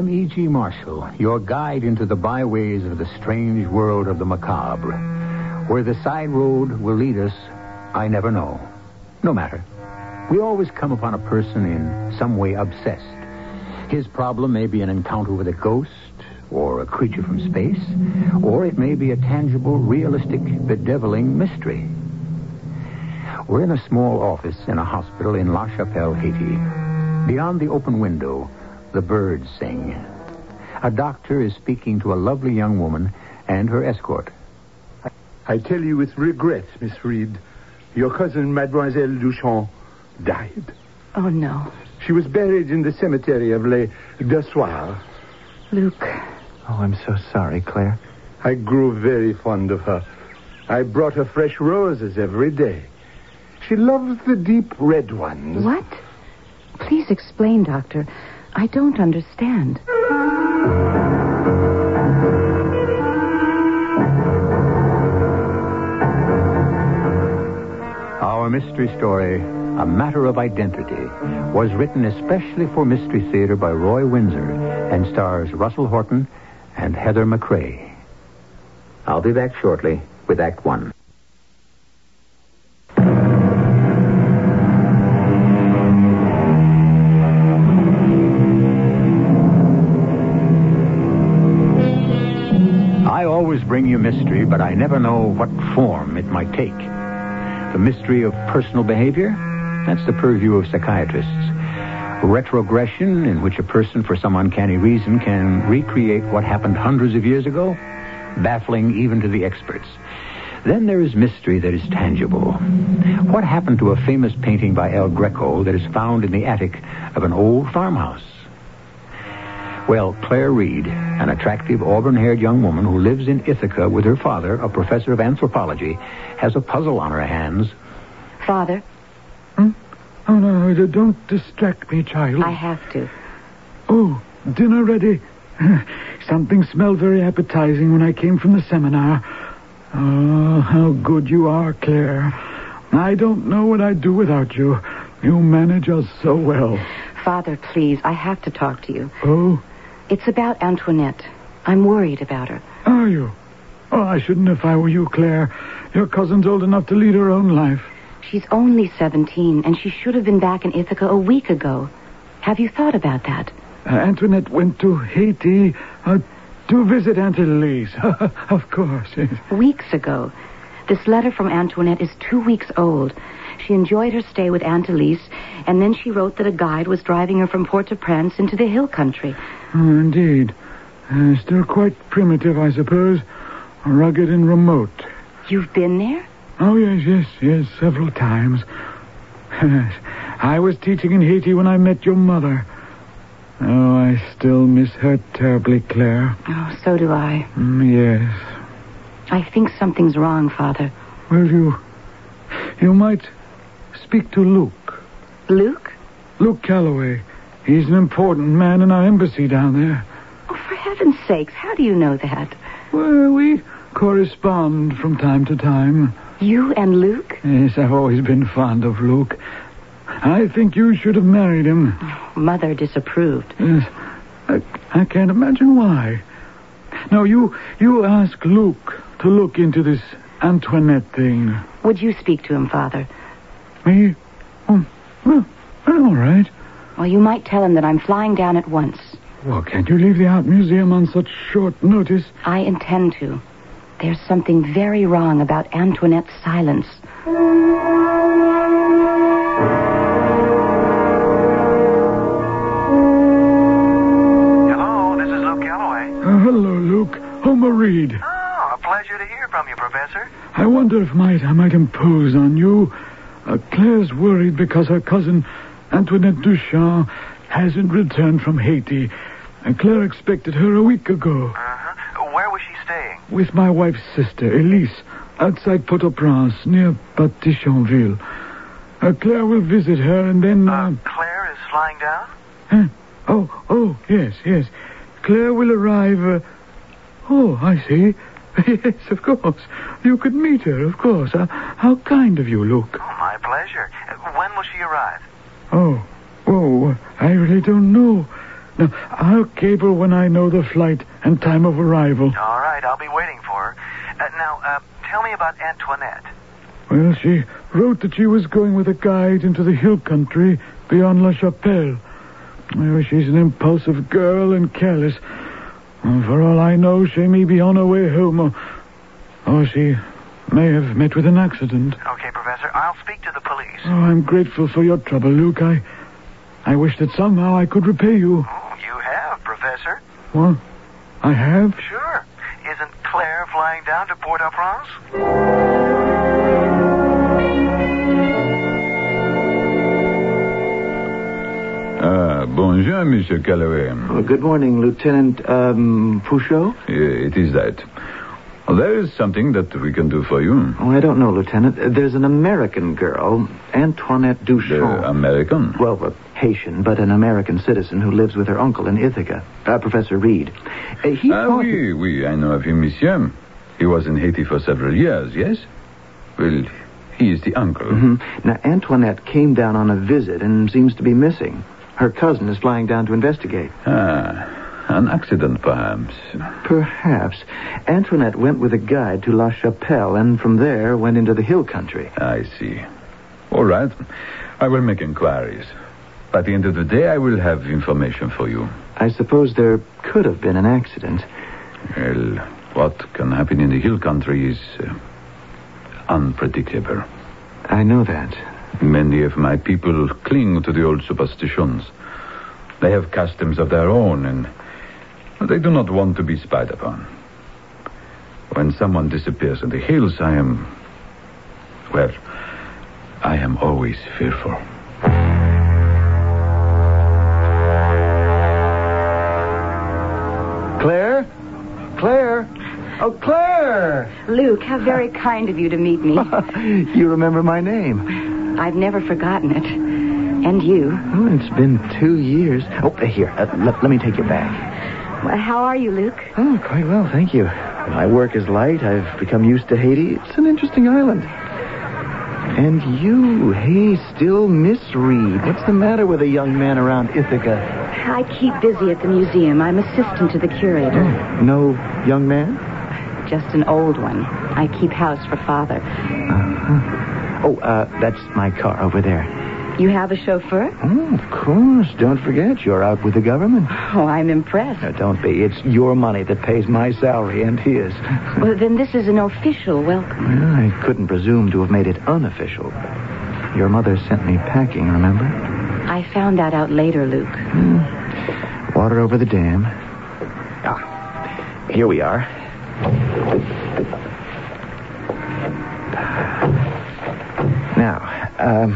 I'm E.G. Marshall, your guide into the byways of the strange world of the macabre. Where the side road will lead us, I never know. No matter. We always come upon a person in some way obsessed. His problem may be an encounter with a ghost or a creature from space, or it may be a tangible, realistic, bedeviling mystery. We're in a small office in a hospital in La Chapelle, Haiti. Beyond the open window, the birds sing. A doctor is speaking to a lovely young woman and her escort. I tell you with regret, Miss Reed, your cousin, Mademoiselle Duchamp, died. Oh, no. She was buried in the cemetery of Les Dessoirs. Luke. Oh, I'm so sorry, Claire. I grew very fond of her. I brought her fresh roses every day. She loves the deep red ones. What? Please explain, Doctor. I don't understand. Our mystery story, A Matter of Identity, was written especially for Mystery Theater by Roy Windsor and stars Russell Horton and Heather McRae. I'll be back shortly with Act One. But I never know what form it might take. The mystery of personal behavior? That's the purview of psychiatrists. Retrogression, in which a person, for some uncanny reason, can recreate what happened hundreds of years ago? Baffling even to the experts. Then there is mystery that is tangible. What happened to a famous painting by El Greco that is found in the attic of an old farmhouse? Well, Claire Reed, an attractive auburn-haired young woman who lives in Ithaca with her father, a professor of anthropology, has a puzzle on her hands. Father, hmm? Oh, no, no, don't distract me, child. I have to. Oh, dinner ready. Something smelled very appetizing when I came from the seminar. Oh, how good you are, Claire. I don't know what I'd do without you. You manage us so well. Father, please, I have to talk to you. Oh, It's about Antoinette. I'm worried about her. are you? Oh, I shouldn't if I were you, Claire. Your cousin's old enough to lead her own life. She's only 17, and she should have been back in Ithaca a week ago. Have you thought about that? Uh, Antoinette went to Haiti uh, to visit Aunt Elise. of course. yes. Weeks ago. This letter from Antoinette is two weeks old. She enjoyed her stay with Aunt Elise, and then she wrote that a guide was driving her from Port-au-Prince into the hill country. Oh, indeed. Uh, still quite primitive, I suppose. Rugged and remote. You've been there? Oh, yes, yes, yes, several times. I was teaching in Haiti when I met your mother. Oh, I still miss her terribly, Claire. Oh, so do I. Mm, yes. I think something's wrong, Father. Well, you. You might speak to Luke. Luke? Luke Calloway. He's an important man in our embassy down there. Oh, for heaven's sakes, how do you know that? Well, we correspond from time to time. You and Luke? Yes, I've always been fond of Luke. I think you should have married him. Oh, mother disapproved. Yes. I, I can't imagine why. No, you you ask Luke to look into this Antoinette thing. Would you speak to him, Father? Me? Oh, well, well, all right. Well, you might tell him that I'm flying down at once. Well, can't you leave the art museum on such short notice? I intend to. There's something very wrong about Antoinette's silence. Hello, this is Luke Calloway. Uh, hello, Luke. Homer Reed. Oh, a pleasure to hear from you, Professor. I wonder if might I might impose on you. Uh, Claire's worried because her cousin Antoinette Duchamp hasn't returned from Haiti. And Claire expected her a week ago Uh-huh. Where was she staying? with my wife's sister, Elise, outside Port-au-Prince, near Pétionville. Uh, Claire will visit her and then... Uh, Uh, Claire is flying down? huh? Oh, oh, yes, yes. Claire will arrive... Uh... Oh, I see. yes, of course. You could meet her, of course. Uh, how kind of you, Luke. Oh, my pleasure. Uh, When will she arrive? Oh, oh, I really don't know. Now, I'll cable when I know the flight and time of arrival. All right, I'll be waiting for her. Uh, now, uh, tell me about Antoinette. Well, she wrote that she was going with a guide into the hill country beyond La Chapelle. Oh, she's an impulsive girl and careless. Oh, for all I know, she may be on her way home, or, or she may have met with an accident. Okay, Professor, I'll speak to the police. Oh, I'm grateful for your trouble, Luke. I, I wish that somehow I could repay you. Oh, you have, Professor. Well, I have. Sure. Isn't Claire flying down to Port-au-Prince? Ah, bonjour, Monsieur Calloway. Oh, good morning, Lieutenant um, Fouchot. Yeah, it is that. There is something that we can do for you. Oh, I don't know, Lieutenant. There's an American girl, Antoinette The Duchamp. American. well, a Haitian, but an American citizen who lives with her uncle in Ithaca, uh, Professor Reed. Uh, he Ah, oui, oui, I know of him, monsieur. He was in Haiti for several years, yes? Well, he is the uncle. Mhm. Now, Antoinette came down on a visit and seems to be missing. Her cousin is flying down to investigate. Ah, an accident, perhaps. Perhaps. Antoinette went with a guide to La Chapelle and from there went into the hill country. I see. All right. I will make inquiries. By the end of the day, I will have information for you. I suppose there could have been an accident. Well, what can happen in the hill country is uh, unpredictable. I know that. Many of my people cling to the old superstitions. They have customs of their own, and they do not want to be spied upon. When someone disappears in the hills, I am. Well, I am always fearful. Claire? Claire? Oh, Claire! Luke, how very kind of you to meet me. you remember my name. I've never forgotten it. And you. Oh, it's been two years. Oh, here, uh, let, let me take your bag. Well, how are you, Luke? Oh, quite well, thank you. My work is light. I've become used to Haiti. It's an interesting island. And you, hey, still Miss Reed. What's the matter with a young man around Ithaca? I keep busy at the museum. I'm assistant to the curator. No young man? Just an old one. I keep house for father. Oh, uh, that's my car over there. You have a chauffeur? Oh, of course. Don't forget, you're out with the government. Oh, I'm impressed. Now, don't be. It's your money that pays my salary and his. Well, then this is an official welcome. Well, I couldn't presume to have made it unofficial. Your mother sent me packing, remember? I found that out later, Luke. Water over the dam. Ah, here we are. Um,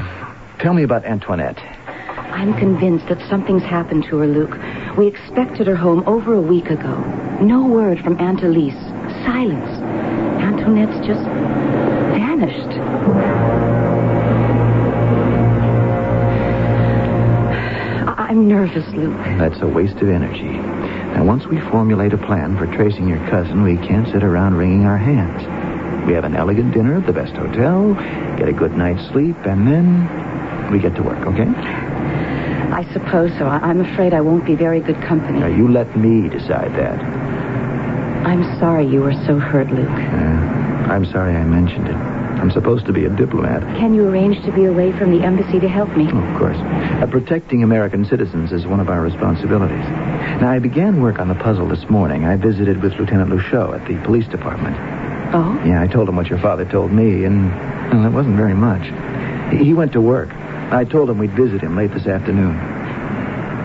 tell me about Antoinette. I'm convinced that something's happened to her, Luke. We expected her home over a week ago. No word from Aunt Elise. Silence. Antoinette's just vanished. I- I'm nervous, Luke. That's a waste of energy. Now, once we formulate a plan for tracing your cousin, we can't sit around wringing our hands. We have an elegant dinner at the best hotel, get a good night's sleep, and then we get to work, okay? I suppose so. I- I'm afraid I won't be very good company. Now, you let me decide that. I'm sorry you were so hurt, Luke. Uh, I'm sorry I mentioned it. I'm supposed to be a diplomat. Can you arrange to be away from the embassy to help me? Oh, of course. Uh, protecting American citizens is one of our responsibilities. Now, I began work on the puzzle this morning. I visited with Lieutenant Luchot at the police department. Oh? Yeah, I told him what your father told me, and well, it wasn't very much. He he went to work. I told him we'd visit him late this afternoon.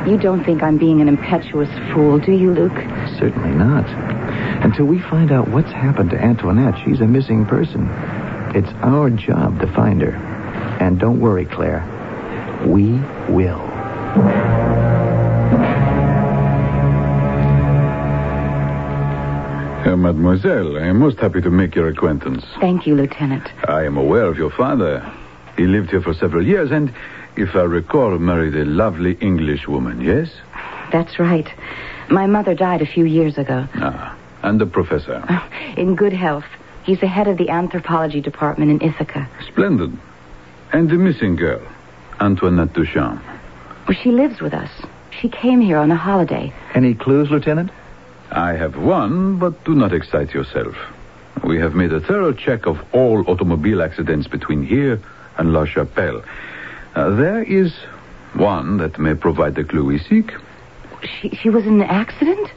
You don't think I'm being an impetuous fool, do you, Luke? Certainly not. Until we find out what's happened to Antoinette, she's a missing person. It's our job to find her. And don't worry, Claire. We will. Uh, mademoiselle, I am most happy to make your acquaintance. Thank you, Lieutenant. I am aware of your father. He lived here for several years and, if I recall, married a lovely English woman, yes? That's right. My mother died a few years ago. Ah, and the professor. In good health. He's the head of the anthropology department in Ithaca. Splendid. And the missing girl, Antoinette Duchamp. Well, she lives with us. She came here on a holiday. Any clues, Lieutenant? I have one, but do not excite yourself. We have made a thorough check of all automobile accidents between here and La Chapelle. Uh, there is one that may provide the clue we seek. She, she was in an accident?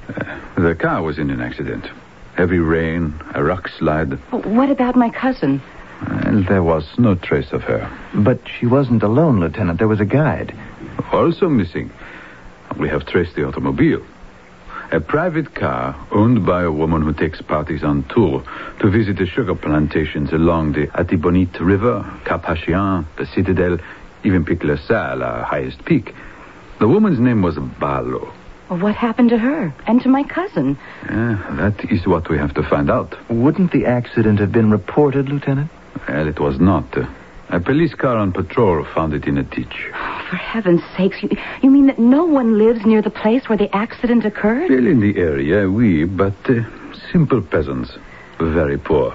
The car was in an accident. Heavy rain, a rock slide, What about my cousin? and there was no trace of her. But she wasn't alone, Lieutenant. There was a guide. Also missing. We have traced the automobile. A private car owned by a woman who takes parties on tour to visit the sugar plantations along the Artibonite River, Cap-Haïtien, the Citadel, even Pic La Selle, our highest peak. The woman's name was Barlow. Well, what happened to her? And to my cousin? Yeah, that is what we have to find out. Wouldn't the accident have been reported, Lieutenant? Well, it was not. A police car on patrol found it in a ditch. For heaven's sakes, you, you mean that no one lives near the place where the accident occurred? Still in the area, we, but uh, simple peasants. Very poor.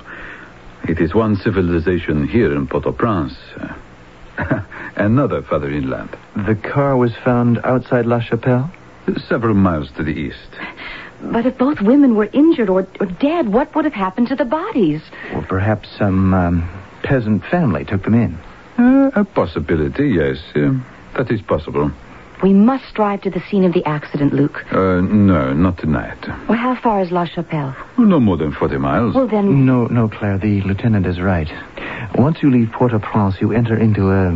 It is one civilization here in Port-au-Prince. Uh, another further inland. The car was found outside La Chapelle? Several miles to the east. But if both women were injured or, or dead, what would have happened to the bodies? Or perhaps some um, peasant family took them in. Uh, a possibility, yes. Uh, that is possible. We must drive to the scene of the accident, Luke. Uh, no, not tonight. Well, how far is La Chapelle? No more than 40 miles. Well, then. No, no, Claire. The lieutenant is right. Once you leave Port-au-Prince, you enter into a,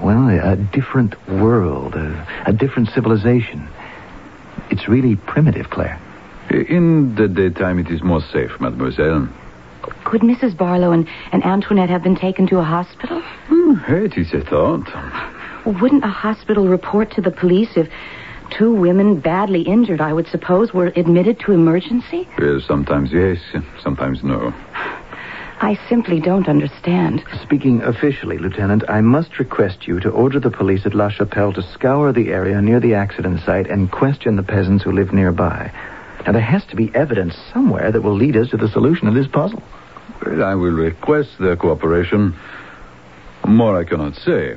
well, a, a different world, a, a different civilization. It's really primitive, Claire. In the daytime, it is more safe, mademoiselle. Could Mrs. Barlow and, and Antoinette have been taken to a hospital? It is a thought. Wouldn't a hospital report to the police if two women badly injured, I would suppose, were admitted to emergency? Well, sometimes yes, sometimes no. I simply don't understand. Speaking officially, Lieutenant, I must request you to order the police at La Chapelle to scour the area near the accident site and question the peasants who live nearby. Now, there has to be evidence somewhere that will lead us to the solution of this puzzle. Well, I will request their cooperation. More I cannot say.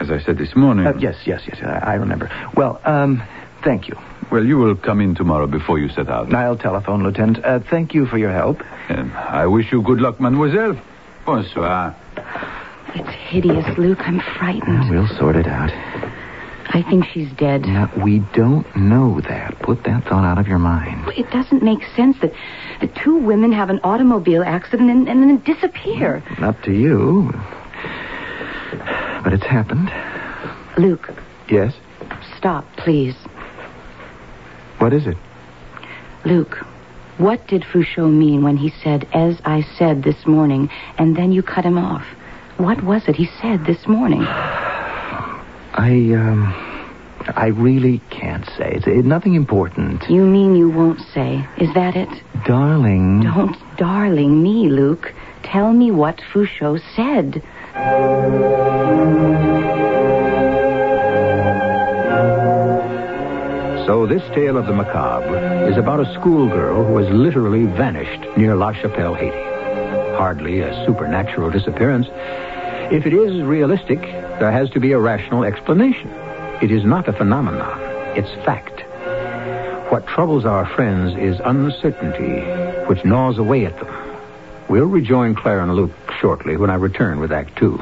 As I said this morning. Uh, yes, yes, yes, I, I remember. Well, um, thank you. Well, you will come in tomorrow before you set out. I'll telephone, Lieutenant. Uh, thank you for your help. And I wish you good luck, mademoiselle. Bonsoir. It's hideous, Luke. I'm frightened. We'll sort it out. I think she's dead. Now, we don't know that. Put that thought out of your mind. It doesn't make sense that the two women have an automobile accident and, and then disappear. Up to you. But it's happened. Luke, Yes? stop, please. What is it? Luke, what did Fouchot mean when he said, as I said this morning, and then you cut him off? What was it he said this morning? I, um. I really can't say. It's it, nothing important. You mean you won't say? Is that it? Darling. Don't darling me, Luke. Tell me what Fouchot said. So this tale of the macabre is about a schoolgirl who has literally vanished near La Chapelle, Haiti. Hardly a supernatural disappearance. If it is realistic, there has to be a rational explanation. It is not a phenomenon, it's fact. What troubles our friends is uncertainty, which gnaws away at them. We'll rejoin Claire and Luke shortly when I return with Act Two.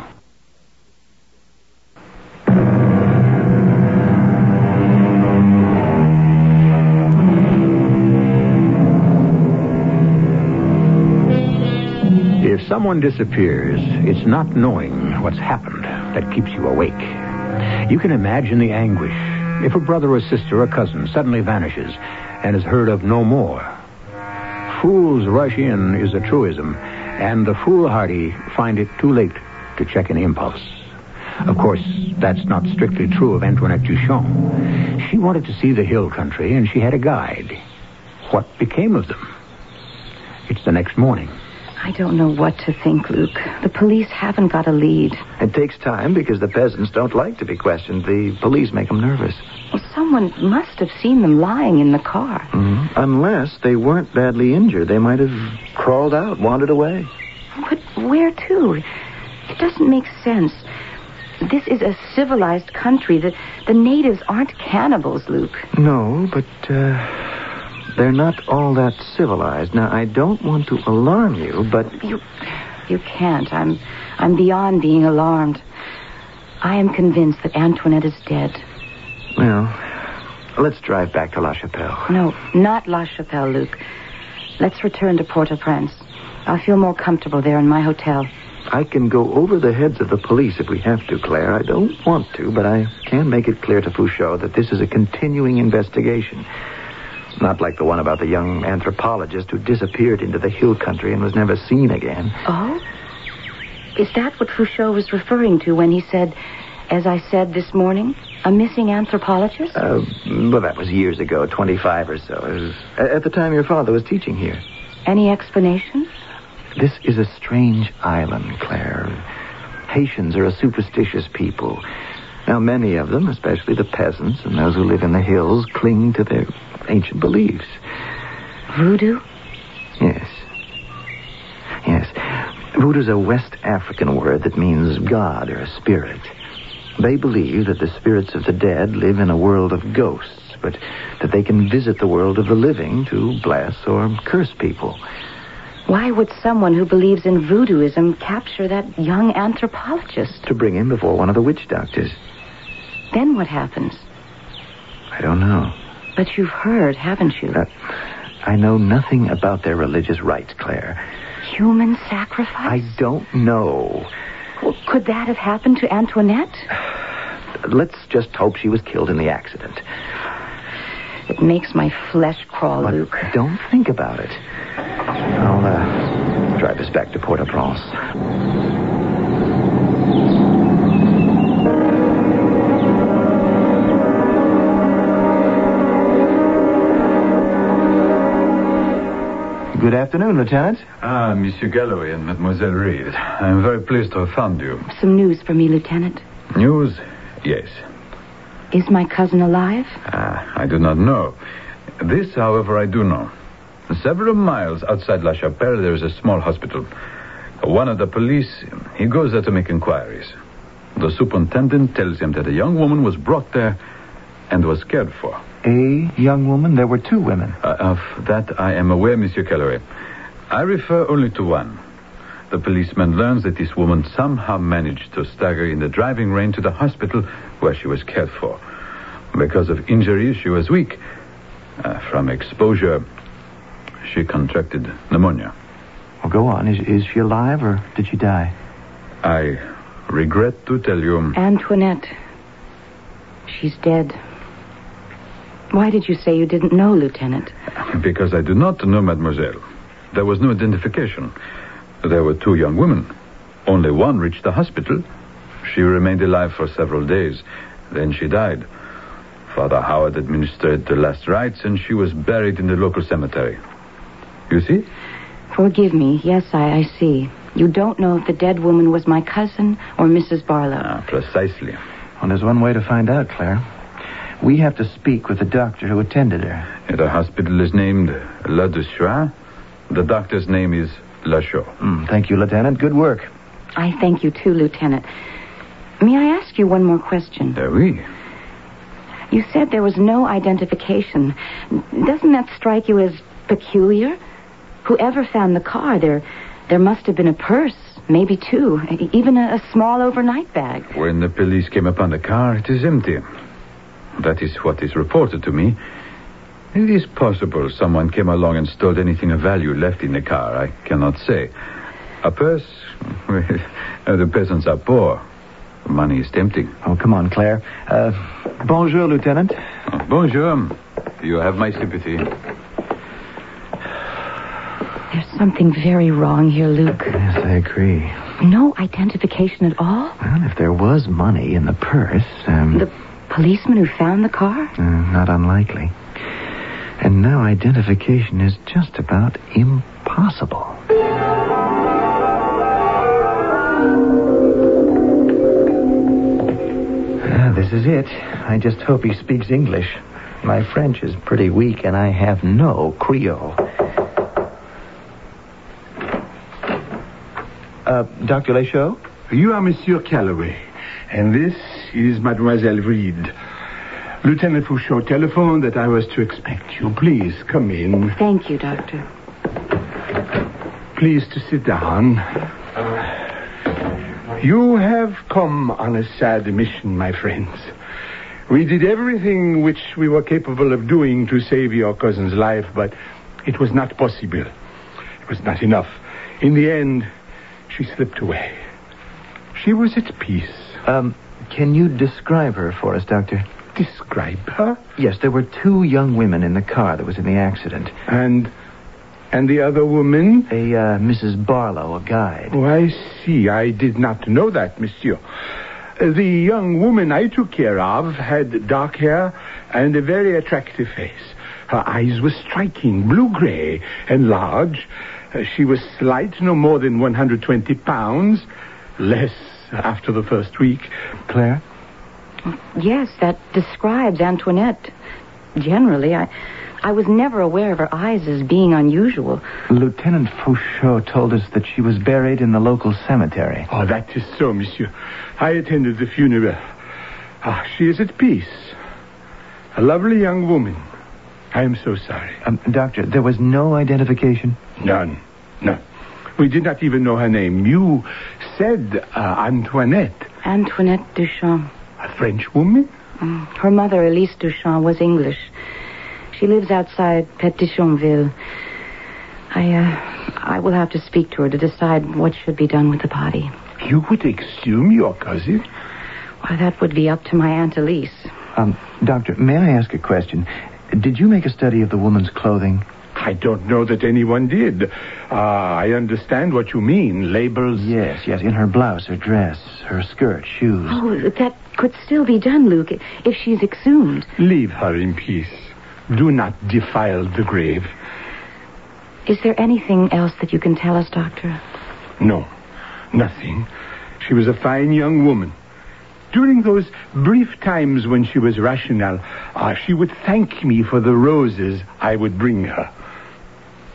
If someone disappears, it's not knowing what's happened that keeps you awake. You can imagine the anguish if a brother or sister or cousin suddenly vanishes and is heard of no more. Fools rush in is a truism, and the foolhardy find it too late to check an impulse. Of course, that's not strictly true of Antoinette Duchamp. She wanted to see the hill country, and she had a guide. What became of them? It's the next morning. I don't know what to think, Luke. The police haven't got a lead. It takes time because the peasants don't like to be questioned. The police make them nervous. Well, someone must have seen them lying in the car. Mm-hmm. Unless they weren't badly injured, they might have crawled out, wandered away. But where to? It doesn't make sense. This is a civilized country. The, the natives aren't cannibals, Luke. No, but uh, they're not all that civilized. Now, I don't want to alarm you, but You, you can't. I'm, I'm beyond being alarmed. I am convinced that Antoinette is dead. well, let's drive back to La Chapelle. No, not La Chapelle, Luke. Let's return to Port-au-Prince. I'll feel more comfortable there in my hotel. I can go over the heads of the police if we have to, Claire. I don't want to, but I can make it clear to Fouchot that this is a continuing investigation. Not like the one about the young anthropologist who disappeared into the hill country and was never seen again. Oh? Is that what Fouchot was referring to when he said, as I said this morning, a missing anthropologist? Uh, well, that was years ago, 25 or so. It was at the time your father was teaching here. Any explanation? This is a strange island, Claire. Haitians are a superstitious people. Now, many of them, especially the peasants and those who live in the hills, cling to their ancient beliefs. Voodoo? Yes. Yes. Voodoo's a West African word that means God or a spirit. They believe that the spirits of the dead live in a world of ghosts, but that they can visit the world of the living to bless or curse people. Why would someone who believes in voodooism capture that young anthropologist? To bring him before one of the witch doctors. Then what happens? I don't know. But you've heard, haven't you? Uh, I know nothing about their religious rites, Claire. Human sacrifice? I don't know. Well, could that have happened to Antoinette? Let's just hope she was killed in the accident. It makes my flesh crawl, But Luke. don't think about it. I'll uh, drive us back to Port-au-Prince. Good afternoon, Lieutenant. Ah, Monsieur Calloway and Mademoiselle Reed. I am very pleased to have found you. Some news for me, Lieutenant. News? Yes. Is my cousin alive? Ah, I do not know. This, however, I do know. Several miles outside La Chapelle, there is a small hospital. One of the police, he goes there to make inquiries. The superintendent tells him that a young woman was brought there and was cared for. A young woman? There were two women. Uh, of that I am aware, Monsieur Calloway. I refer only to one. The policeman learns that this woman somehow managed to stagger in the driving rain to the hospital where she was cared for. Because of injuries, she was weak. Uh, from exposure, she contracted pneumonia. Well, go on. Is, is she alive or did she die? I regret to tell you. Antoinette. She's dead. Why did you say you didn't know, Lieutenant? Because I do not know Mademoiselle. There was no identification. There were two young women. Only one reached the hospital. She remained alive for several days. Then she died. Father Howard administered the last rites, and she was buried in the local cemetery. You see? Forgive me. Yes, I, I see. You don't know if the dead woman was my cousin or Mrs. Barlow. Ah, precisely. Well, there's one way to find out, Claire. We have to speak with the doctor who attended her. The hospital is named La Deschois. The doctor's name is Lachaud. Mm, thank you, Lieutenant. Good work. I thank you, too, Lieutenant. May I ask you one more question? There we. You said there was no identification. Doesn't that strike you as peculiar? Whoever found the car, there, there must have been a purse, maybe two, even a, a small overnight bag. When the police came upon the car, it is empty. That is what is reported to me. It is possible someone came along and stole anything of value left in the car. I cannot say. A purse? The peasants are poor. Money is tempting. Oh, come on, Claire. Uh, bonjour, Lieutenant. Oh, bonjour. You have my sympathy. There's something very wrong here, Luke. Yes, I agree. No identification at all? Well, if there was money in the purse, um, The policeman who found the car? uh, not unlikely. And now identification is just about impossible. possible. Ah, this is it. I just hope he speaks English. My French is pretty weak, and I have no Creole. Uh, Dr. Lechaud? You are Monsieur Calloway, and this is Mademoiselle Reed. Lieutenant Fouchot telephoned that I was to expect you. Please come in. Thank you, Doctor. Please to sit down. You have come on a sad mission, my friends. We did everything which we were capable of doing to save your cousin's life, but it was not possible. It was not enough. In the end, she slipped away. She was at peace. Um, can you describe her for us, Doctor? Describe her? Yes, there were two young women in the car that was in the accident. And and the other woman? A uh, Mrs. Barlow, a guide. Oh, I see. I did not know that, monsieur. The young woman I took care of had dark hair and a very attractive face. Her eyes were striking, blue-gray and large. Uh, she was slight, no more than 120 pounds. Less after the first week. Claire? Yes, that describes Antoinette. Generally, I, I was never aware of her eyes as being unusual. Lieutenant Fouchot told us that she was buried in the local cemetery. Oh, that is so, monsieur. I attended the funeral. Ah, she is at peace. A lovely young woman. I am so sorry. Um, doctor, there was no identification? None. None. We did not even know her name. You said uh, Antoinette, Antoinette Duchamp. a French woman? Mm. Her mother, Elise Duchamp, was English. She lives outside Pétionville. I, uh, I will have to speak to her to decide what should be done with the body. You would exhume your cousin? Why, that would be up to my Aunt Elise. Um, doctor, may I ask a question? Did you make a study of the woman's clothing? I don't know that anyone did. Uh, I understand what you mean. Labels. Yes, yes, in her blouse, her dress, her skirt, shoes. Oh, that could still be done, Luke, if she's exhumed. Leave her in peace. Do not defile the grave. Is there anything else that you can tell us, Doctor? No, nothing. She was a fine young woman. During those brief times when she was rational, uh, she would thank me for the roses I would bring her.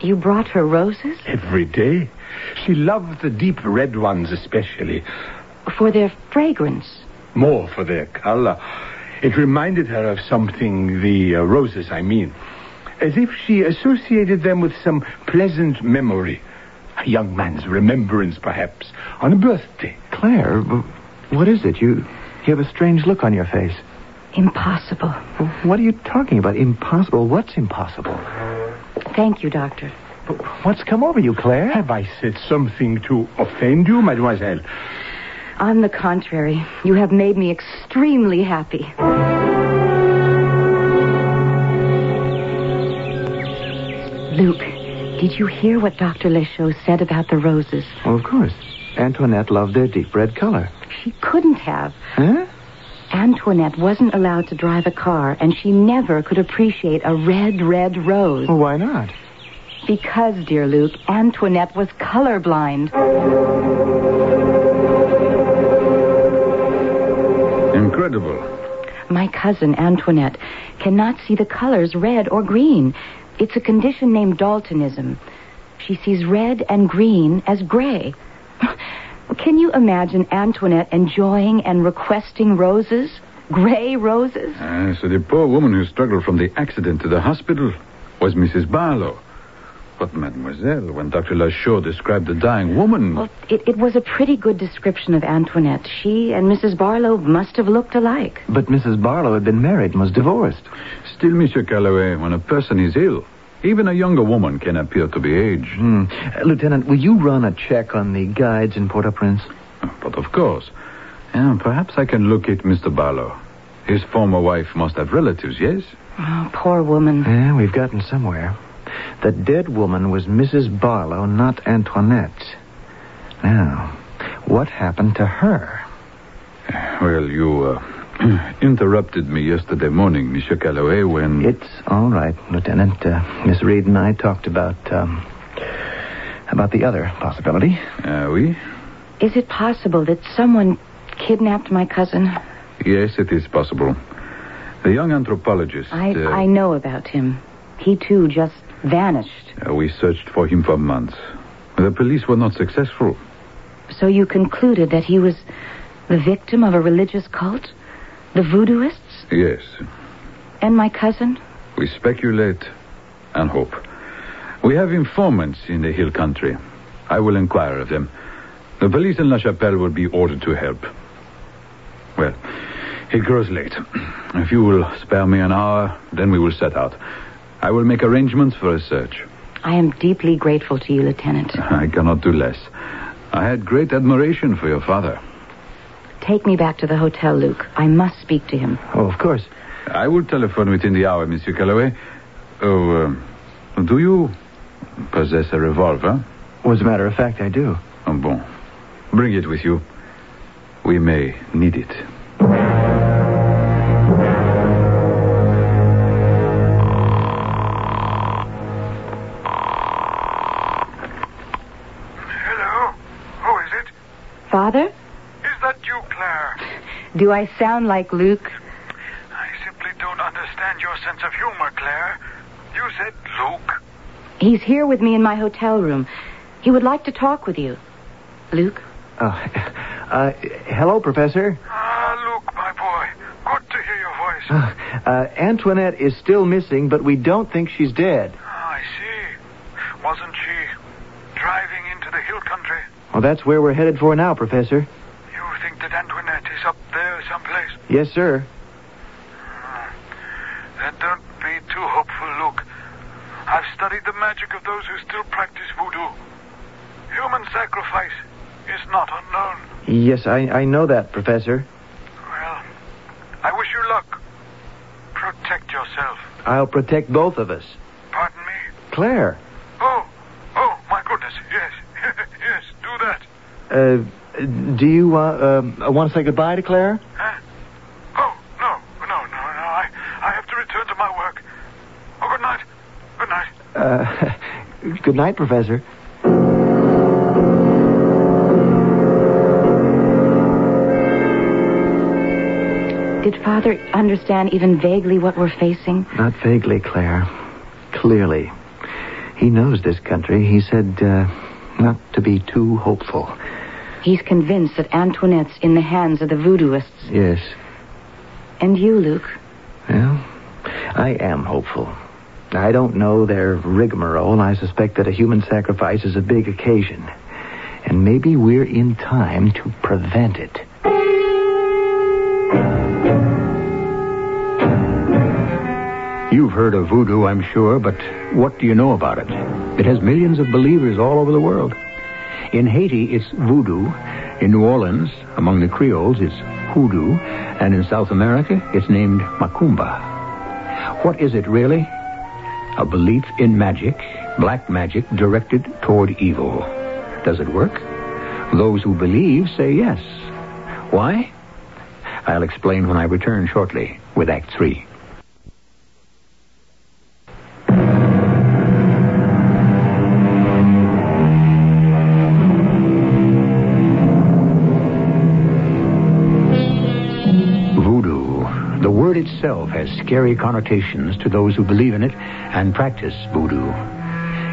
You brought her roses? Every day. She loved the deep red ones especially. For their fragrance. More for their color. It reminded her of something, the uh, roses, I mean. As if she associated them with some pleasant memory. A young man's remembrance, perhaps, on a birthday. Claire, what is it? You, you have a strange look on your face. Impossible. What are you talking about? Impossible? What's impossible? Thank you, Doctor. What's come over you, Claire? Have I said something to offend you, mademoiselle? On the contrary, you have made me extremely happy. Luke, did you hear what Dr. Lechaud said about the roses? Oh, of course. Antoinette loved their deep red color. She couldn't have. Huh? Antoinette wasn't allowed to drive a car, and she never could appreciate a red, red rose. Well, why not? Because, dear Luke, Antoinette was colorblind. Incredible. My cousin, Antoinette, cannot see the colors red or green. It's a condition named Daltonism. She sees red and green as gray. Can you imagine Antoinette enjoying and requesting roses? Gray roses? Ah, so the poor woman who struggled from the accident to the hospital was Mrs. Barlow. But, mademoiselle, when Dr. Lachaud described the dying woman... Well, it, it was a pretty good description of Antoinette. She and Mrs. Barlow must have looked alike. But Mrs. Barlow had been married and was divorced. Still, Monsieur Calloway, when a person is ill, even a younger woman can appear to be aged. Hmm. Uh, Lieutenant, will you run a check on the guides in Port-au-Prince? But of course. Yeah, perhaps I can locate Mr. Barlow. His former wife must have relatives, yes? Oh, poor woman. Yeah, we've gotten somewhere. The dead woman was Mrs. Barlow, not Antoinette. Now, what happened to her? Well, you uh, interrupted me yesterday morning, Monsieur Calloway, when... It's all right, Lieutenant. Uh, Miss Reed and I talked about um, about the other possibility. Uh, oui? Is it possible that someone kidnapped my cousin? Yes, it is possible. The young anthropologist. I, uh, I know about him. He, too, just vanished. uh, we searched for him for months. The police were not successful. So you concluded that he was the victim of a religious cult? The voodooists? Yes. And my cousin? We speculate and hope. We have informants in the hill country. I will inquire of them. The police in La Chapelle will be ordered to help. Well, it grows late. If you will spare me an hour, then we will set out. I will make arrangements for a search. I am deeply grateful to you, Lieutenant. I cannot do less. I had great admiration for your father. Take me back to the hotel, Luke. I must speak to him. Oh, of course. I will telephone within the hour, Monsieur Calloway. Oh, uh, do you possess a revolver? As a matter of fact, I do. Oh, bon. Bring it with you. We may need it. Do I sound like Luke? I simply don't understand your sense of humor, Claire. You said Luke. He's here with me in my hotel room. He would like to talk with you. Luke? Oh, uh, hello, Professor. Ah, Luke, my boy. Good to hear your voice. Uh, uh, Antoinette is still missing, but we don't think she's dead. Ah, I see. Wasn't she driving into the hill country? Well, that's where we're headed for now, Professor. You think that Antoinette is up there someplace? Yes, sir. Then don't be too hopeful, Luke. I've studied the magic of those who still practice voodoo. Human sacrifice is not unknown. Yes, I, I know that, Professor. Well, I wish you luck. Protect yourself. I'll protect both of us. Pardon me? Claire, Oh, oh, my goodness, yes. yes, do that. uh, do you uh, uh, want to say goodbye to Claire? Huh? Oh, no, no, no, no. I, I have to return to my work. Oh, good night. Good night. Uh, good night, Professor. Did Father understand even vaguely what we're facing? Not vaguely, Claire. Clearly. He knows this country. He said uh, not to be too hopeful. He's convinced that Antoinette's in the hands of the voodooists. Yes. And you, Luke? Well, I am hopeful. I don't know their rigmarole. I suspect that a human sacrifice is a big occasion. And maybe we're in time to prevent it. You've heard of voodoo, I'm sure, but what do you know about it? It has millions of believers all over the world. In Haiti, it's voodoo. In New Orleans, among the Creoles, it's hoodoo. And in South America, it's named macumba. What is it really? A belief in magic, black magic, directed toward evil. Does it work? Those who believe say yes. Why? I'll explain when I return shortly with Act 3. The word itself has scary connotations to those who believe in it and practice voodoo.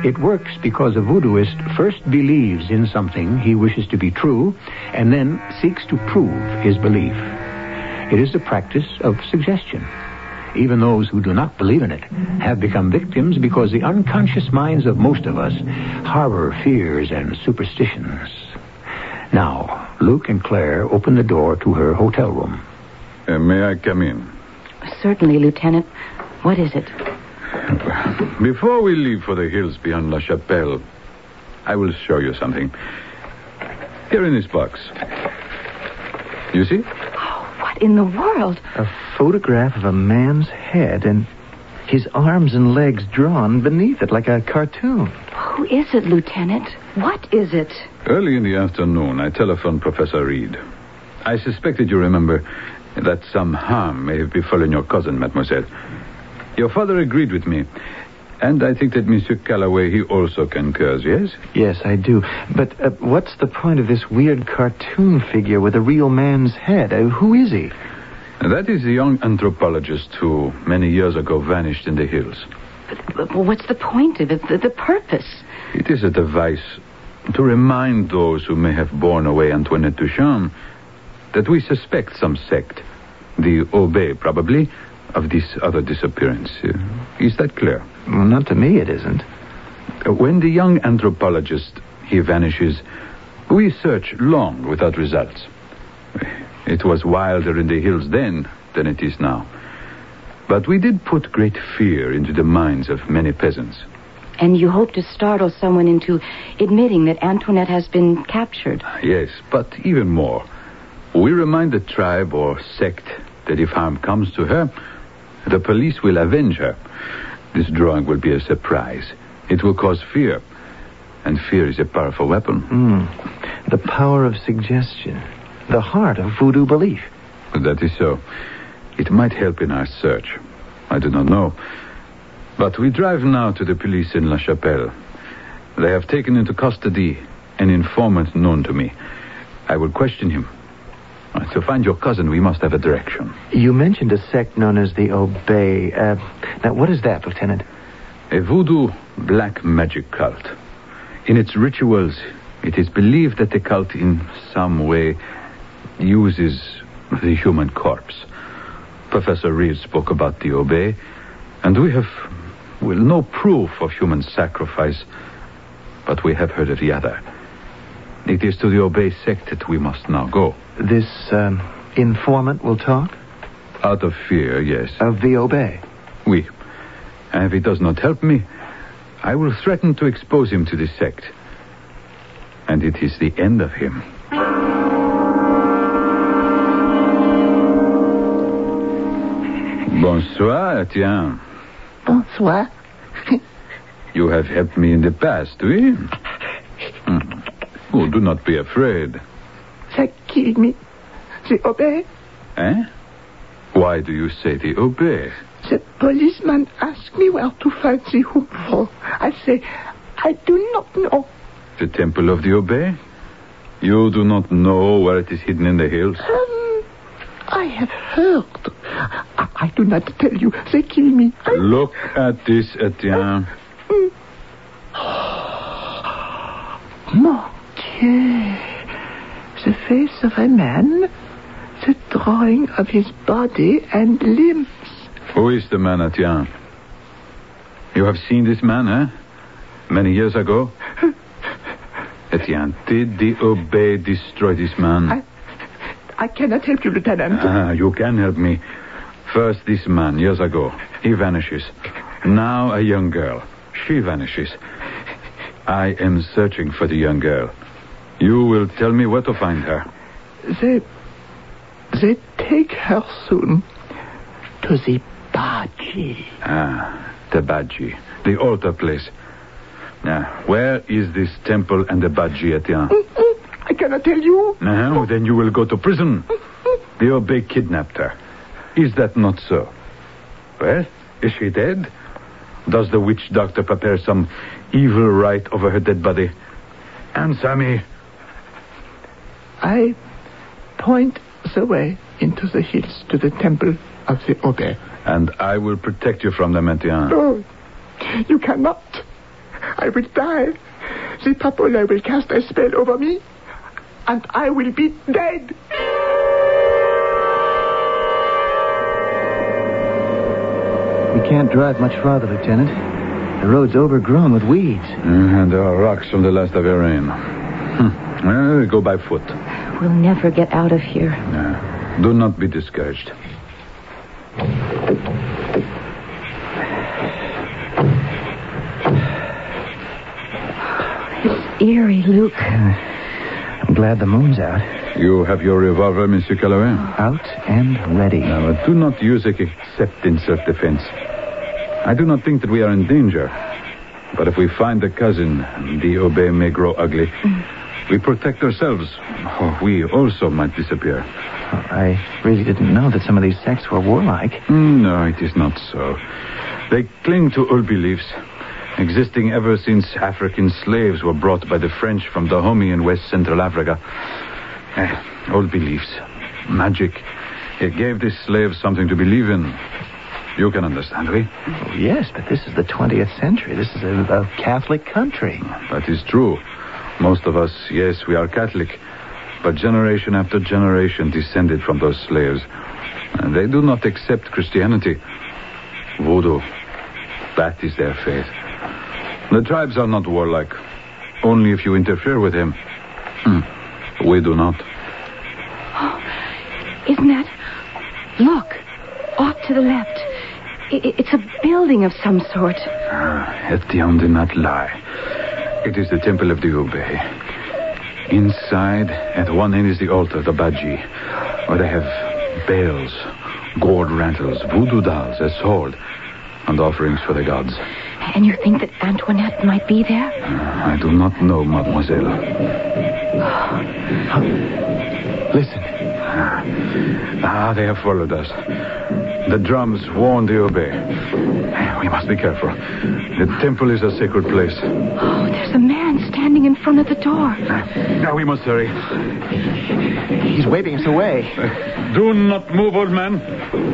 It works because a voodooist first believes in something he wishes to be true and then seeks to prove his belief. It is the practice of suggestion. Even those who do not believe in it have become victims because the unconscious minds of most of us harbor fears and superstitions. Now, Luke and Claire open the door to her hotel room. Uh, may I come in? Certainly, Lieutenant. What is it? Before we leave for the hills beyond La Chapelle, I will show you something. Here in this box. You see? Oh, what in the world? A photograph of a man's head and his arms and legs drawn beneath it like a cartoon. Who is it, Lieutenant? What is it? Early in the afternoon, I telephoned Professor Reed. I suspected, you remember, that some harm may have befallen your cousin, mademoiselle. Your father agreed with me. And I think that Monsieur Calloway, he also concurs, yes? Yes, I do. But uh, what's the point of this weird cartoon figure with a real man's head? Uh, who is he? That is the young anthropologist who many years ago vanished in the hills. But what's the point of it? The, the purpose? It is a device to remind those who may have borne away Antoinette Duchamp that we suspect some sect, the Obey probably, of this other disappearance. Uh, is that clear? Well, not to me, it isn't. Uh, When the young anthropologist he vanishes, we search long without results. It was wilder in the hills then than it is now. But we did put great fear into the minds of many peasants. And you hope to startle someone into admitting that Antoinette has been captured. Yes, but even more. We remind the tribe or sect that if harm comes to her, the police will avenge her. This drawing will be a surprise. It will cause fear. And fear is a powerful weapon. Hmm. The power of suggestion. The heart of voodoo belief. That is so. It might help in our search. I do not know. But we drive now to the police in La Chapelle. They have taken into custody an informant known to me. I will question him. To find your cousin, we must have a direction. You mentioned a sect known as the Obey. Uh, now, what is that, Lieutenant? A voodoo black magic cult. In its rituals, it is believed that the cult in some way uses the human corpse. Professor Reed spoke about the Obey, and we have, well, no proof of human sacrifice, but we have heard of the other. It is to the Obey sect that we must now go. This um, informant will talk Out of fear, yes. of the Obey. Oui. And if he does not help me, I will threaten to expose him to the sect. And it is the end of him. Bonsoir, Etienne. Bonsoir. You have helped me in the past, oui? Oh, do not be afraid. They kill me. They obey. Eh? Why do you say the obey? The policeman asked me where to find the houmfort. I say, I do not know. The temple of the obey? You do not know where it is hidden in the hills? Um, I have heard. I, I do not tell you. They kill me. I... Look at this, Etienne. Mon Dieu. The face of a man. The drawing of his body and limbs. Who is the man, Etienne? You have seen this man, eh? Many years ago? Etienne, did the Obey destroy this man? I, I cannot help you, Lieutenant. Ah, you can help me. First, this man, years ago. He vanishes. Now, a young girl. She vanishes. I am searching for the young girl. You will tell me where to find her. They, they take her soon to the Baji. Ah, the Baji. The altar place. Now, where is this temple and the Baji, Etienne? Mm, mm, I cannot tell you. Now, then you will go to prison. Mm, the Obey kidnapped her. Is that not so? Well, is she dead? Does the witch doctor prepare some evil rite over her dead body? Answer me. I point the way into the hills to the temple of the Obey. And I will protect you from them, Etienne. Oh, you cannot. I will die. The Papaloi will cast a spell over me, and I will be dead. We can't drive much farther, Lieutenant. The road's overgrown with weeds. And there are rocks from the last of your rain. Hmm. Well, go by foot. We'll never get out of here. Yeah. Do not be discouraged. It's eerie, Luke. I'm glad the moon's out. You have your revolver, Monsieur Calloway? Out and ready. Now, do not use it except in self-defense. I do not think that we are in danger. But if we find the cousin, the Obey may grow ugly. Mm. We protect ourselves. Or we also might disappear. I really didn't know that some of these sects were warlike. Mm, No, it is not so. They cling to old beliefs. existing ever since African slaves were brought by the French from Dahomey in West Central Africa. Eh, old beliefs. Magic. It gave the slaves something to believe in. You can understand, we? Oh, yes, but this is the 20th century. This is a, a Catholic country. That is true. Most of us, yes, we are Catholic. But generation after generation descended from those slaves. And they do not accept Christianity. Voodoo. That is their faith. The tribes are not warlike. Only if you interfere with him. Hmm. We do not. Isn't that? Look, off to the left. I- It's a building of some sort. Ah, Etienne did not lie. It is the temple of the Obey. Inside, at one end is the altar, the Baji, where they have bells, gourd rantles, voodoo dolls a sword, and offerings for the gods. And you think that Antoinette might be there? I do not know, mademoiselle. Listen. Ah, they have followed us. The drums warn the obey. We must be careful. The temple is a sacred place. Oh, there's a man standing in front of the door. Now we must hurry. He's waving us away. Do not move, old man.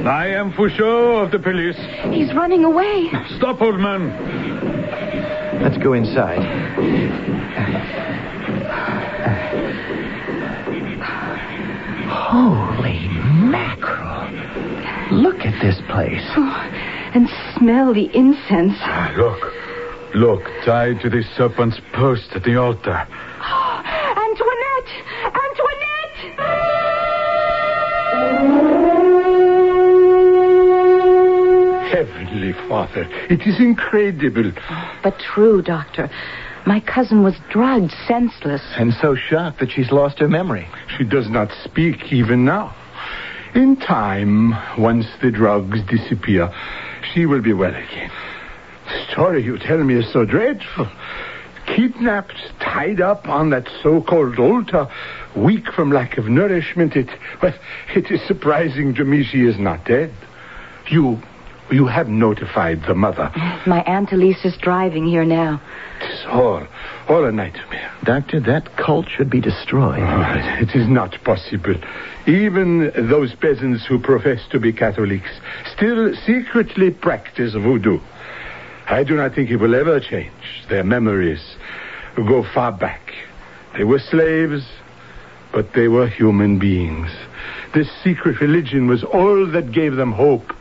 I am Fouchot of the police. He's running away. Stop, old man. Let's go inside. Holy mackerel. Look at this place. And smell the incense. Ah, Look. Look, tied to the serpent's post at the altar. Oh, Antoinette! Antoinette! Heavenly Father, it is incredible. But true, Doctor. My cousin was drugged, senseless. And so shocked that she's lost her memory. She does not speak even now. In time, once the drugs disappear, she will be well again. The story you tell me is so dreadful. Kidnapped, tied up on that so-called altar, weak from lack of nourishment. It, well, it is surprising to me she is not dead. You, you have notified the mother. My Aunt Elise is driving here now. It is all, all a nightmare. Doctor, that cult should be destroyed. Oh, it is not possible. Even those peasants who profess to be Catholics still secretly practice voodoo. I do not think it will ever change. Their memories go far back. They were slaves, but they were human beings. This secret religion was all that gave them hope.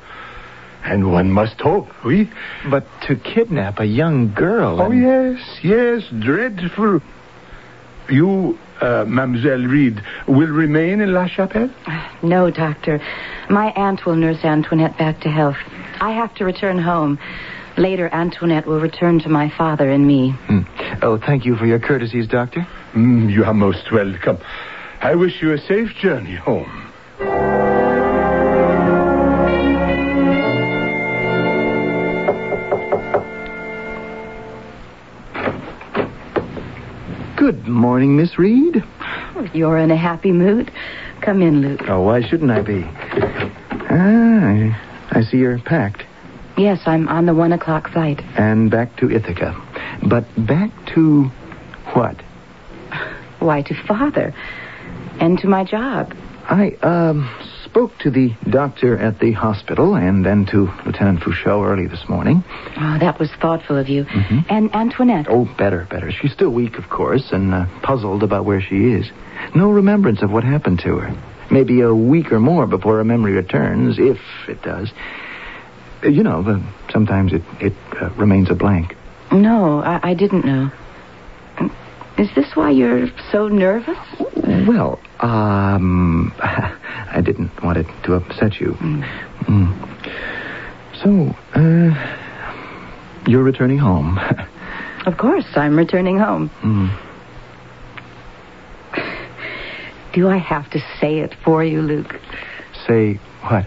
And one must hope, oui? But to kidnap a young girl. Oh, and- yes, yes, dreadful. You, uh, Mademoiselle Reed, will remain in La Chapelle? No, Doctor. My aunt will nurse Antoinette back to health. I have to return home. Later, Antoinette will return to my father and me. Hmm. Oh, thank you for your courtesies, Doctor. Mm, you are most welcome. I wish you a safe journey home. Good morning, Miss Reed. You're in a happy mood. Come in, Luke. Oh, why shouldn't I be? Ah, I, I see you're packed. Yes, I'm on the one o'clock flight. And back to Ithaca. But back to what? Why, to father. And to my job. I, um, spoke to the doctor at the hospital and then to Lieutenant Fouchot early this morning. Oh, that was thoughtful of you. And Antoinette. Oh, better, better. She's still weak, of course, and uh, puzzled about where she is. No remembrance of what happened to her. Maybe a week or more before her memory returns, if it does. Uh, You know, the, sometimes it, it uh, remains a blank. No, I, I didn't know. Is this why you're so nervous? Well, um, I didn't want it to upset you. Mm. So, uh, you're returning home. Of course, I'm returning home. Mm. Do I have to say it for you, Luke? Say what?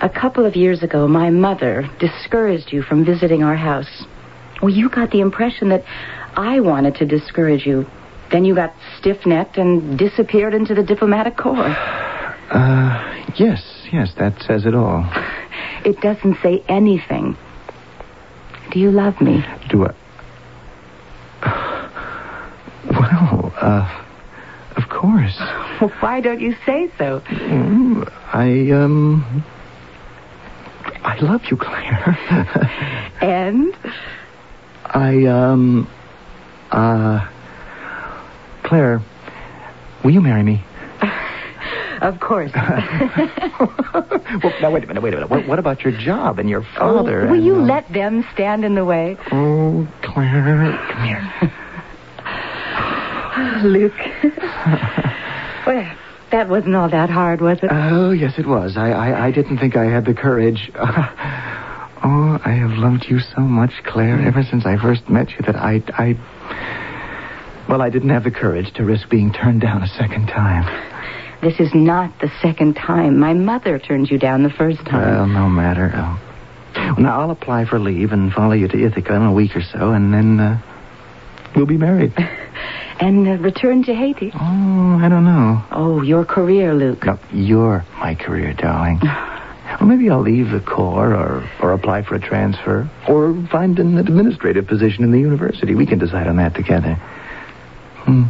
A couple of years ago, my mother discouraged you from visiting our house. Well, you got the impression that I wanted to discourage you. Then you got stiff-necked and disappeared into the diplomatic corps. Uh, yes, yes, that says it all. It doesn't say anything. Do you love me? Do I? Well, uh, of course. Well, why don't you say so? Mm, I, um. I love you, Claire. And? I, um. Uh. Claire, will you marry me? Of course. well, now, wait a minute, wait a minute. What, what about your job and your father? Oh, will and, you uh, let them stand in the way? Oh, Claire, come here. Luke. well, that wasn't all that hard, was it? Oh, yes, it was. I, I, I didn't think I had the courage. oh, I have loved you so much, Claire, ever since I first met you that I, I. Well, I didn't have the courage to risk being turned down a second time. This is not the second time. My mother turned you down the first time. Well, no matter. Oh. Well, now, I'll apply for leave and follow you to Ithaca in a week or so, and then uh, we'll be married. and uh, return to Haiti. Oh, I don't know. Oh, your career, Luke. No, you're my career, darling. Well, maybe I'll leave the Corps or, or apply for a transfer or find an administrative position in the university. We can decide on that together. Hmm.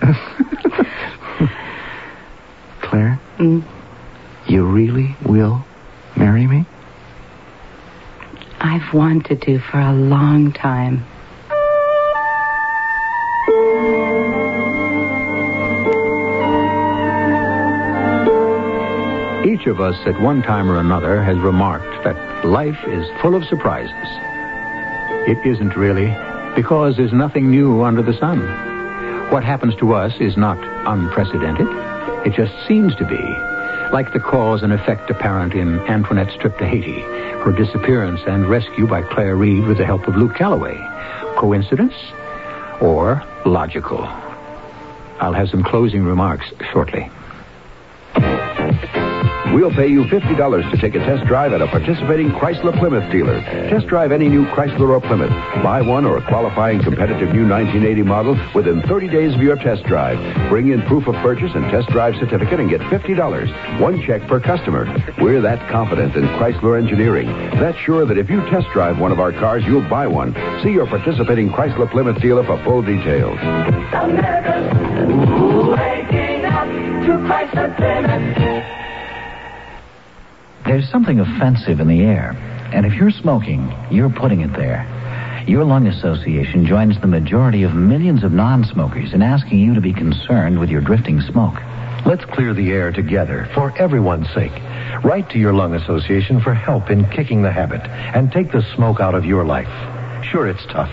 Claire, Mm. you really will marry me? I've wanted to for a long time. Each of us at one time or another has remarked that life is full of surprises. It isn't really, because there's nothing new under the sun. What happens to us is not unprecedented. It just seems to be, like the cause and effect apparent in Antoinette's trip to Haiti, her disappearance and rescue by Claire Reed with the help of Luke Calloway. Coincidence or logical? I'll have some closing remarks shortly. We'll pay you $50 to take a test drive at a participating Chrysler Plymouth dealer. Test drive any new Chrysler or Plymouth. Buy one or a qualifying competitive new 1980 model within 30 days of your test drive. Bring in proof of purchase and test drive certificate and get $50. One check per customer. We're that confident in Chrysler engineering. That's sure that if you test drive one of our cars, you'll buy one. See your participating Chrysler Plymouth dealer for full details. There's something offensive in the air. And if you're smoking, you're putting it there. Your lung association joins the majority of millions of non smokers in asking you to be concerned with your drifting smoke. Let's clear the air together for everyone's sake. Write to your lung association for help in kicking the habit and take the smoke out of your life. Sure, it's tough.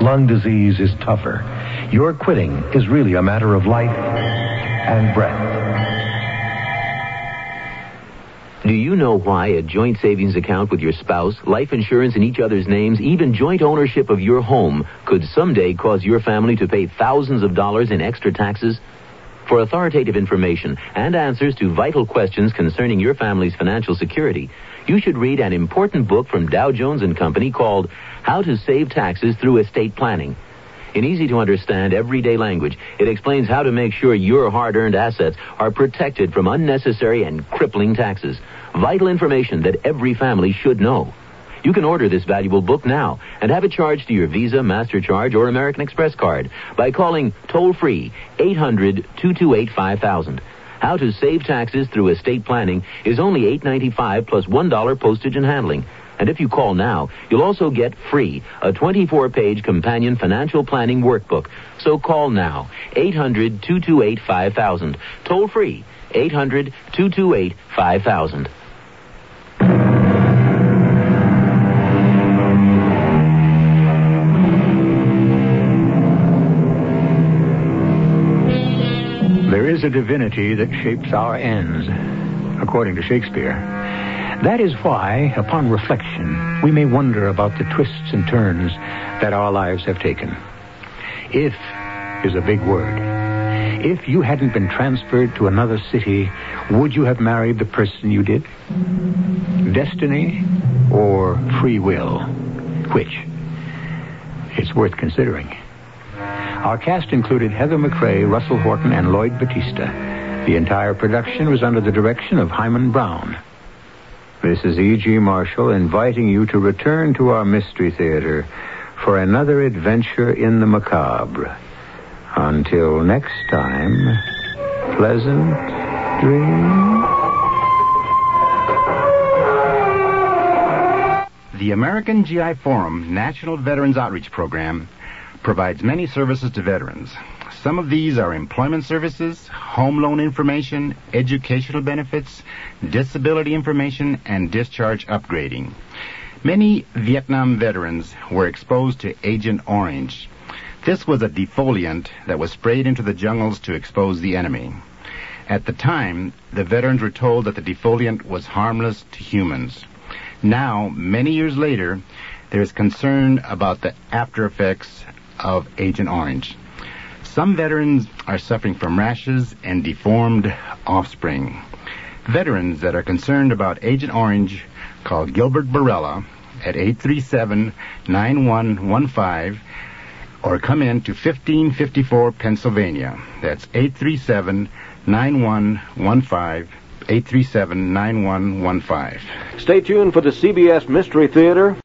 Lung disease is tougher. Your quitting is really a matter of life and breath. Know why a joint savings account with your spouse, life insurance in each other's names, even joint ownership of your home could someday cause your family to pay thousands of dollars in extra taxes? For authoritative information and answers to vital questions concerning your family's financial security, you should read an important book from Dow Jones and Company called How to Save Taxes Through Estate Planning. In easy to understand everyday language, it explains how to make sure your hard earned assets are protected from unnecessary and crippling taxes. Vital information that every family should know. You can order this valuable book now and have it charged to your Visa, MasterCharge, or American Express card by calling toll free 800 228 5000. How to save taxes through estate planning is only $8.95 plus $1 postage and handling. And if you call now, you'll also get free a 24 page companion financial planning workbook. So call now 800 228 5000. Toll free 800 228 5000. Is a divinity that shapes our ends, according to Shakespeare. That is why, upon reflection, we may wonder about the twists and turns that our lives have taken. If is a big word. If you hadn't been transferred to another city, would you have married the person you did? Destiny or free will? Which? It's worth considering. Our cast included Heather McRae, Russell Horton, and Lloyd Battista. The entire production was under the direction of Himan Brown. This is E.G. Marshall inviting you to return to our Mystery Theater for another adventure in the macabre. Until next time, pleasant dreams. The American GI Forum National Veterans Outreach Program provides many services to veterans. Some of these are employment services, home loan information, educational benefits, disability information, and discharge upgrading. Many Vietnam veterans were exposed to Agent Orange. This was a defoliant that was sprayed into the jungles to expose the enemy. At the time, the veterans were told that the defoliant was harmless to humans. Now, many years later, there is concern about the after effects of Agent Orange. Some veterans are suffering from rashes and deformed offspring. Veterans that are concerned about Agent Orange call Gilbert Barella at 837-9115 or come in to 1554 Pennsylvania. That's 837-9115 837 9115. Stay tuned for the CBS Mystery Theater.